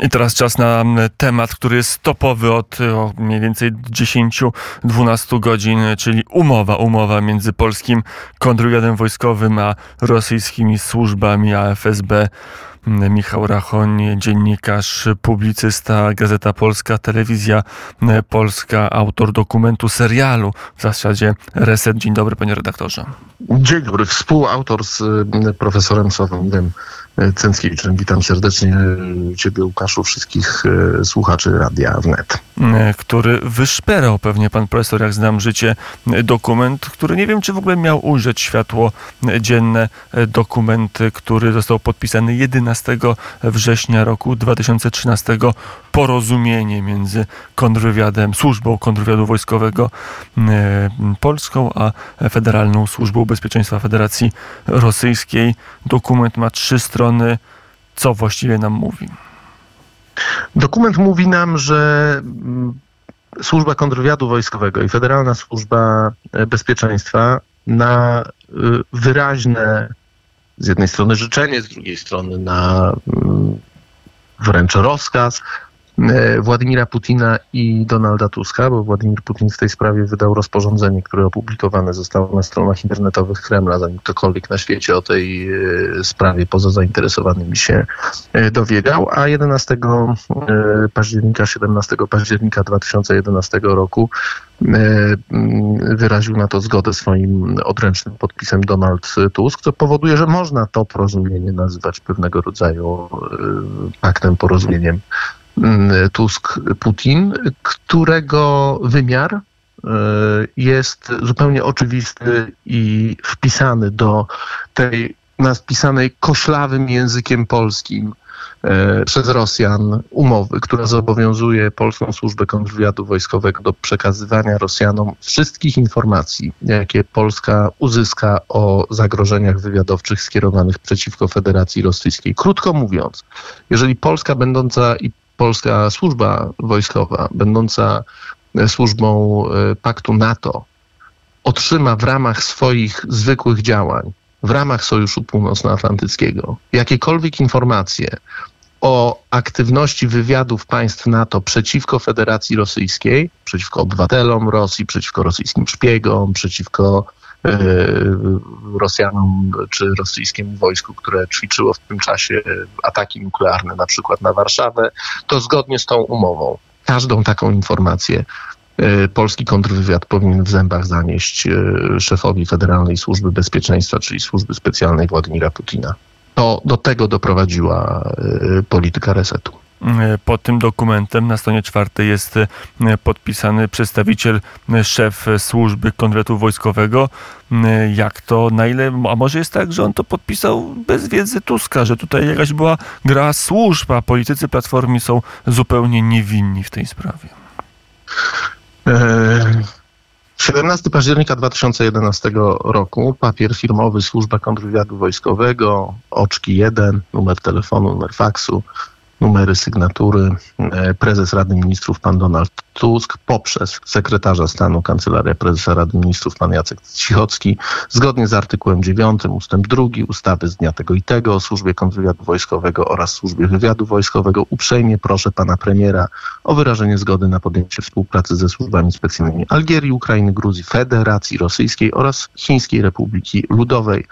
I teraz czas na temat, który jest topowy od mniej więcej 10-12 godzin, czyli umowa, umowa między polskim kontrwywiadem wojskowym a rosyjskimi służbami AFSB. Michał Rachoń, dziennikarz, publicysta, Gazeta Polska, Telewizja Polska, autor dokumentu serialu w zasadzie Reset. Dzień dobry, panie redaktorze. Dzień dobry, współautor z profesorem Sławomirem Cęckiewiczem. Witam serdecznie Ciebie, Łukaszu, wszystkich e, słuchaczy Radia Wnet. E, który wyszperał pewnie pan profesor, jak znam życie, dokument, który nie wiem, czy w ogóle miał ujrzeć światło dzienne. E, dokument, który został podpisany 11 września roku 2013. Porozumienie między kontrwywiadem, służbą kontrwywiadu wojskowego polską, a Federalną Służbą Bezpieczeństwa Federacji Rosyjskiej. Dokument ma trzy strony co właściwie nam mówi? Dokument mówi nam, że mm, Służba Kontrwywiadu Wojskowego i Federalna Służba e, Bezpieczeństwa na y, wyraźne z jednej strony życzenie, z drugiej strony na mm, wręcz rozkaz Władimira Putina i Donalda Tuska, bo Władimir Putin w tej sprawie wydał rozporządzenie, które opublikowane zostało na stronach internetowych Kremla, zanim ktokolwiek na świecie o tej e, sprawie poza zainteresowanymi się e, dowiedział, a 11 października, 17 października 2011 roku wyraził na to zgodę swoim odręcznym podpisem Donald Tusk, co powoduje, że można to porozumienie nazywać pewnego rodzaju paktem, porozumieniem Tusk-Putin, którego wymiar e, jest zupełnie oczywisty i wpisany do tej napisanej koślawym językiem polskim e, przez Rosjan umowy, która zobowiązuje Polską Służbę Kontrwywiadu Wojskowego do przekazywania Rosjanom wszystkich informacji, jakie Polska uzyska o zagrożeniach wywiadowczych skierowanych przeciwko Federacji Rosyjskiej. Krótko mówiąc, jeżeli Polska będąca i polska służba wojskowa, będąca e, służbą e, paktu NATO, otrzyma w ramach swoich zwykłych działań, w ramach Sojuszu Północnoatlantyckiego, jakiekolwiek informacje o aktywności wywiadów państw NATO przeciwko Federacji Rosyjskiej, przeciwko obywatelom Rosji, przeciwko rosyjskim szpiegom, przeciwko Rosjanom czy rosyjskiemu wojsku, które ćwiczyło w tym czasie ataki nuklearne na przykład na Warszawę, to zgodnie z tą umową każdą taką informację e, polski kontrwywiad powinien w zębach zanieść e, szefowi Federalnej Służby Bezpieczeństwa, czyli Służby Specjalnej Władimira Putina. To do tego doprowadziła polityka resetu. E, pod tym dokumentem na stronie czwartej jest e, podpisany przedstawiciel, e, szef służby kontrwywiadu wojskowego. Jak to, na ile, a może jest tak, że on to podpisał bez wiedzy Tuska, że tutaj jakaś była gra służb, a politycy Platformy są zupełnie niewinni w tej sprawie. 17 października 2011 roku papier firmowy Służba Kontrwywiadu Wojskowego, oczki 1, numer telefonu, numer faksu, numery sygnatury e, prezes Rady Ministrów pan Donald Tusk poprzez sekretarza stanu Kancelaria Prezesa Rady Ministrów pan Jacek Cichocki. Zgodnie z artykułem 9 ustęp 2 ustawy z dnia tego i tego o służbie kontrwywiadu wojskowego oraz służbie wywiadu wojskowego uprzejmie proszę pana premiera o wyrażenie zgody na podjęcie współpracy ze służbami specjalnymi Algierii, Ukrainy, Gruzji, Federacji Rosyjskiej oraz Chińskiej Republiki Ludowej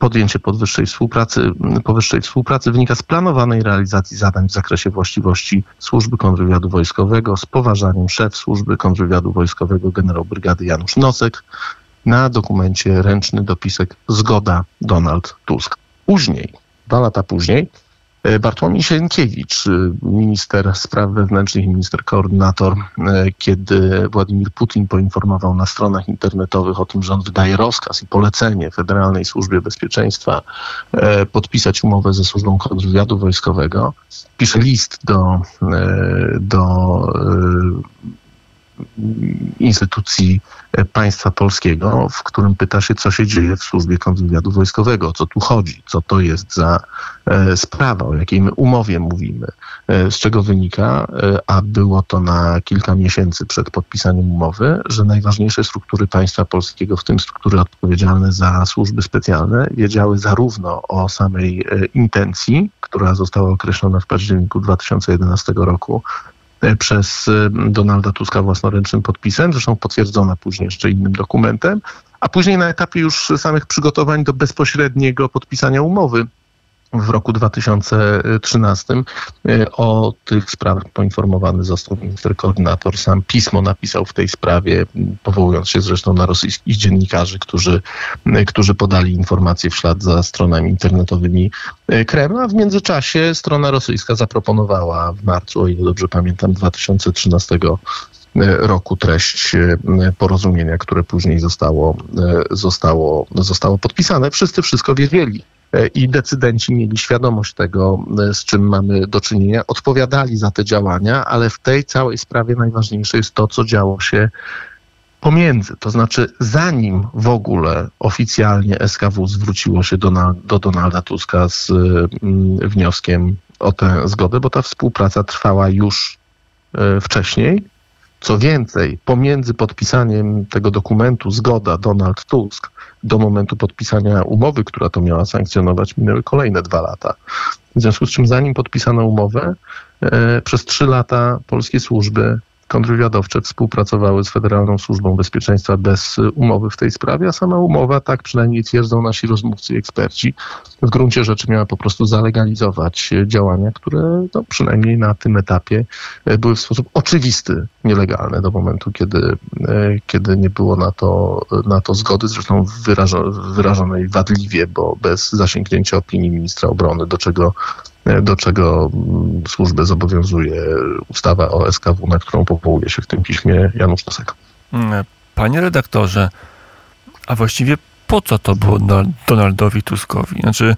podjęcie podwyższej współpracy, powyższej współpracy wynika z planowanej realizacji zadań w zakresie właściwości służby kontrwywiadu wojskowego z poważaniem szef służby kontrwywiadu wojskowego generał brygady Janusz Nosek na dokumencie ręczny dopisek zgoda Donald Tusk. Później, dwa lata później, Bartłomiej Sienkiewicz, e, minister spraw wewnętrznych minister koordynator, e, kiedy Władimir Putin poinformował na stronach internetowych o tym, że on wydaje rozkaz i polecenie Federalnej Służbie Bezpieczeństwa podpisać umowę ze służbą kontrwywiadu wojskowego, pisze list do, do instytucji państwa polskiego, w którym pyta się, co się dzieje w służbie kontrwywiadu wojskowego, co tu chodzi, co to jest za sprawa, o jakiej my umowie mówimy, z czego wynika, a było to na kilka miesięcy przed podpisaniem umowy, że najważniejsze struktury państwa polskiego, w tym struktury odpowiedzialne za służby specjalne, wiedziały zarówno o samej intencji, która została określona w październiku 2011 roku e, przez e, Donalda Tuska własnoręcznym podpisem, zresztą potwierdzona później jeszcze innym dokumentem, a później na etapie już samych przygotowań do bezpośredniego podpisania umowy w roku 2013 e, o tych sprawach poinformowany został minister koordynator. Sam pismo napisał w tej sprawie, powołując się zresztą na rosyjskich dziennikarzy, którzy, e, którzy podali informacje w ślad za stronami internetowymi e, Kremla. W międzyczasie strona rosyjska zaproponowała w marcu, o ile dobrze pamiętam, 2013 roku treść porozumienia, które później zostało, zostało, zostało podpisane. Wszyscy wszystko wiedzieli. E, i decydenci mieli świadomość tego, e, z czym mamy do czynienia, odpowiadali za te działania, ale w tej całej sprawie najważniejsze jest to, co działo się pomiędzy. To znaczy, zanim w ogóle oficjalnie SKW zwróciło się do, do Donalda Tuska z mm, wnioskiem o tę zgodę, bo ta współpraca trwała już wcześniej. Co więcej, pomiędzy podpisaniem tego dokumentu zgoda Donald Tusk do momentu podpisania umowy, która to miała sankcjonować, minęły kolejne dwa lata. W związku z czym, zanim podpisano umowę, e, przez trzy lata polskie służby kontrwywiadowcze współpracowały z Federalną Służbą Bezpieczeństwa bez umowy w tej sprawie, a sama umowa, tak przynajmniej twierdzą nasi rozmówcy i eksperci, w gruncie rzeczy miała po prostu zalegalizować działania, które no, przynajmniej na tym etapie e, były w sposób oczywisty nielegalne do momentu, kiedy, kiedy nie było na to, na to zgody, zresztą wyrażonej wadliwie, bo bez zasięgnięcia opinii ministra obrony, do czego do czego mm, służbę zobowiązuje ustawa o SKW, na którą powołuje się w tym piśmie Janusz Nosek. Mm, panie redaktorze, a właściwie po co to było Donaldowi Tuskowi? Znaczy,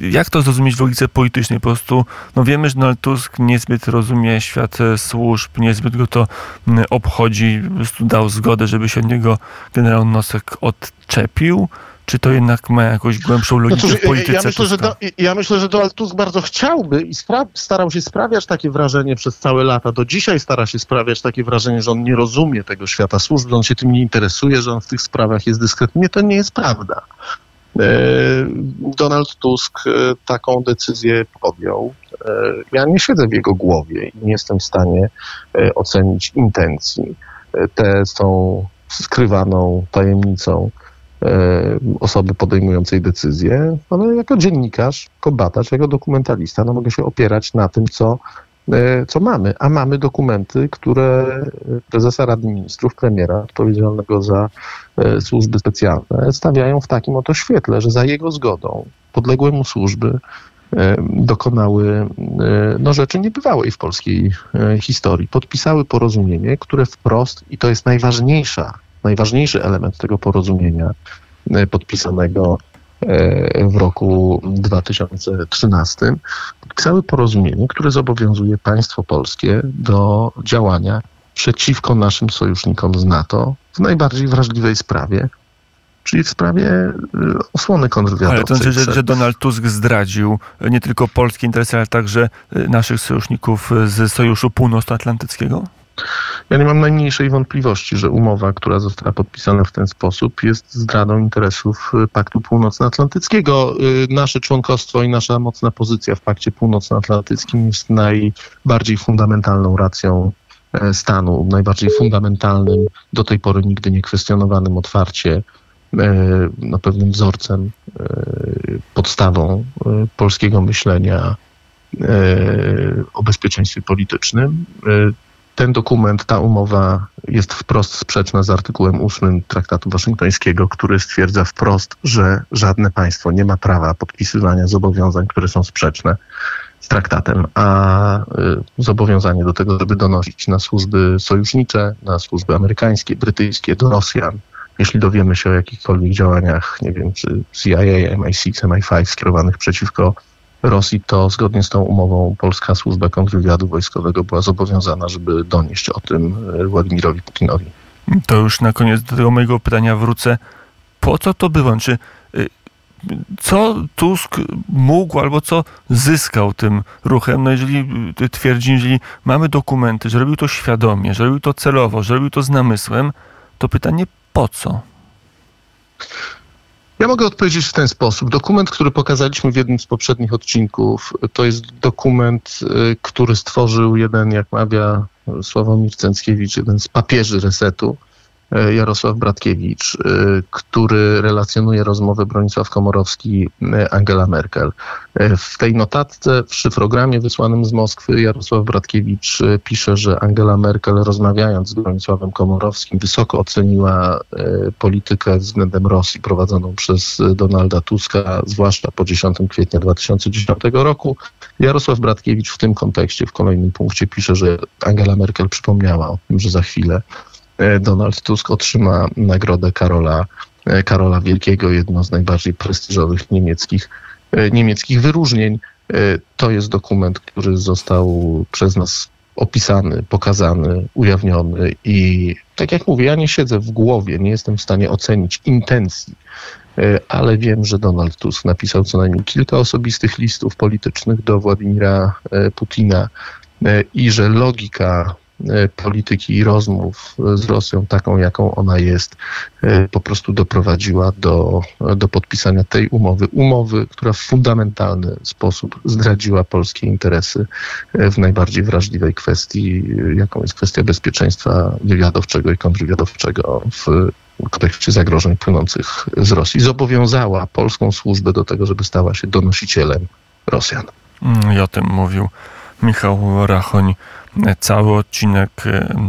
jak to zrozumieć w logice politycznej? Po prostu, no wiemy, że Donald Tusk niezbyt rozumie świat e, służb, niezbyt go to mm, obchodzi, po prostu dał zgodę, żeby się od niego generał Nosek odczepił czy to jednak ma jakąś głębszą logikę no cóż, w polityce ja myślę, że do, ja myślę, że Donald Tusk bardzo chciałby i spra- starał się sprawiać takie wrażenie przez całe lata. Do dzisiaj stara się sprawiać takie wrażenie, że on nie rozumie tego świata służb, że on się tym nie interesuje, że on w tych sprawach jest dyskretny. Nie, to nie jest prawda. E, Donald Tusk e, taką decyzję podjął. E, ja nie siedzę w jego głowie i nie jestem w stanie ocenić intencji. Te są skrywaną tajemnicą osoby podejmującej decyzje, ale jako dziennikarz, jako badacz, jako dokumentalista, no mogę się opierać na tym, co, e, co mamy. A mamy dokumenty, które prezesa Rady Ministrów, premiera odpowiedzialnego za e, służby specjalne, stawiają w takim oto świetle, że za jego zgodą podległe mu służby dokonały no, rzeczy niebywałej w polskiej historii. Podpisały porozumienie, które wprost, i to jest najważniejsza najważniejszy element tego porozumienia e, podpisanego e, w roku 2013 podpisały porozumienie, które zobowiązuje państwo polskie do działania przeciwko naszym sojusznikom z NATO w najbardziej wrażliwej sprawie, czyli w sprawie e, osłony kontrwywiadowczej. Ale to znaczy, że, że Donald Tusk zdradził nie tylko polskie interesy, ale także naszych sojuszników z Sojuszu Północnoatlantyckiego? Ja nie mam najmniejszej wątpliwości, że umowa, która została podpisana w ten sposób, jest zdradą interesów y, Paktu Północnoatlantyckiego. Y, nasze członkostwo i nasza mocna pozycja w Pakcie Północnoatlantyckim jest najbardziej fundamentalną racją e, stanu, najbardziej fundamentalnym, do tej pory nigdy nie kwestionowanym otwarcie, e, no, pewnym wzorcem, e, podstawą polskiego myślenia o bezpieczeństwie politycznym ten dokument, ta umowa jest wprost sprzeczna z artykułem 8 Traktatu Waszyngtońskiego, który stwierdza wprost, że żadne państwo nie ma prawa podpisywania zobowiązań, które są sprzeczne z traktatem, a y, zobowiązanie do tego, żeby donosić na służby sojusznicze, na służby amerykańskie, brytyjskie, do Rosjan, jeśli dowiemy się o jakichkolwiek działaniach, nie wiem, czy CIA, MI6, MI5 skierowanych przeciwko Rosji, to zgodnie z tą umową polska służba kontrwywiadu wojskowego była zobowiązana, żeby donieść o tym e, Władimirowi Putinowi. To już na koniec do tego mojego pytania wrócę. Po co to było? Czy y, co Tusk mógł albo co zyskał tym ruchem? No jeżeli y, twierdzi, jeżeli mamy dokumenty, że robił to świadomie, że robił to celowo, że robił to z namysłem, to pytanie po co? Ja mogę odpowiedzieć w ten sposób. Dokument, który pokazaliśmy w jednym z poprzednich odcinków, to jest dokument, y, który stworzył jeden, jak mawia Sławomir Cęckiewicz, jeden z papieży resetu, Jarosław Bratkiewicz, y, który relacjonuje rozmowę Bronisław Komorowski, Angela Merkel. W tej notatce, w szyfrogramie wysłanym z Moskwy, Jarosław Bratkiewicz pisze, że Angela Merkel, rozmawiając z Bronisławem Komorowskim, wysoko oceniła politykę względem Rosji prowadzoną przez Donalda Tuska, zwłaszcza po 10 kwietnia 2010 roku. Jarosław Bratkiewicz w tym kontekście, w kolejnym punkcie pisze, że Angela Merkel przypomniała o tym, że za chwilę Donald Tusk otrzyma nagrodę Karola, Karola Wielkiego, jedno z najbardziej prestiżowych niemieckich, niemieckich wyróżnień. To jest dokument, który został przez nas opisany, pokazany, ujawniony i tak jak mówię, ja nie siedzę w głowie, nie jestem w stanie ocenić intencji, ale wiem, że Donald Tusk napisał co najmniej kilka osobistych listów politycznych do Władimira Putina i że logika polityki i rozmów z Rosją, taką jaką ona jest, po prostu doprowadziła do, do podpisania tej umowy. Umowy, która w fundamentalny sposób zdradziła polskie interesy w najbardziej wrażliwej kwestii, jaką jest kwestia bezpieczeństwa wywiadowczego i kontrwywiadowczego w kontekście zagrożeń płynących z Rosji. Zobowiązała polską służbę do tego, żeby stała się donosicielem Rosjan. I o tym mówił Michał Rachoń. Cały odcinek,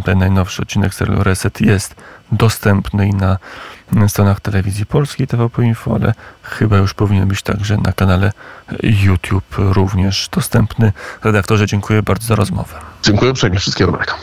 ten najnowszy odcinek serialu Reset jest dostępny i na stronach telewizji polskiej TVP Info, ale chyba już powinien być także na kanale YouTube również dostępny. Redaktorze, dziękuję bardzo za rozmowę. Dziękuję uprzejmie. Wszystkiego dobrego.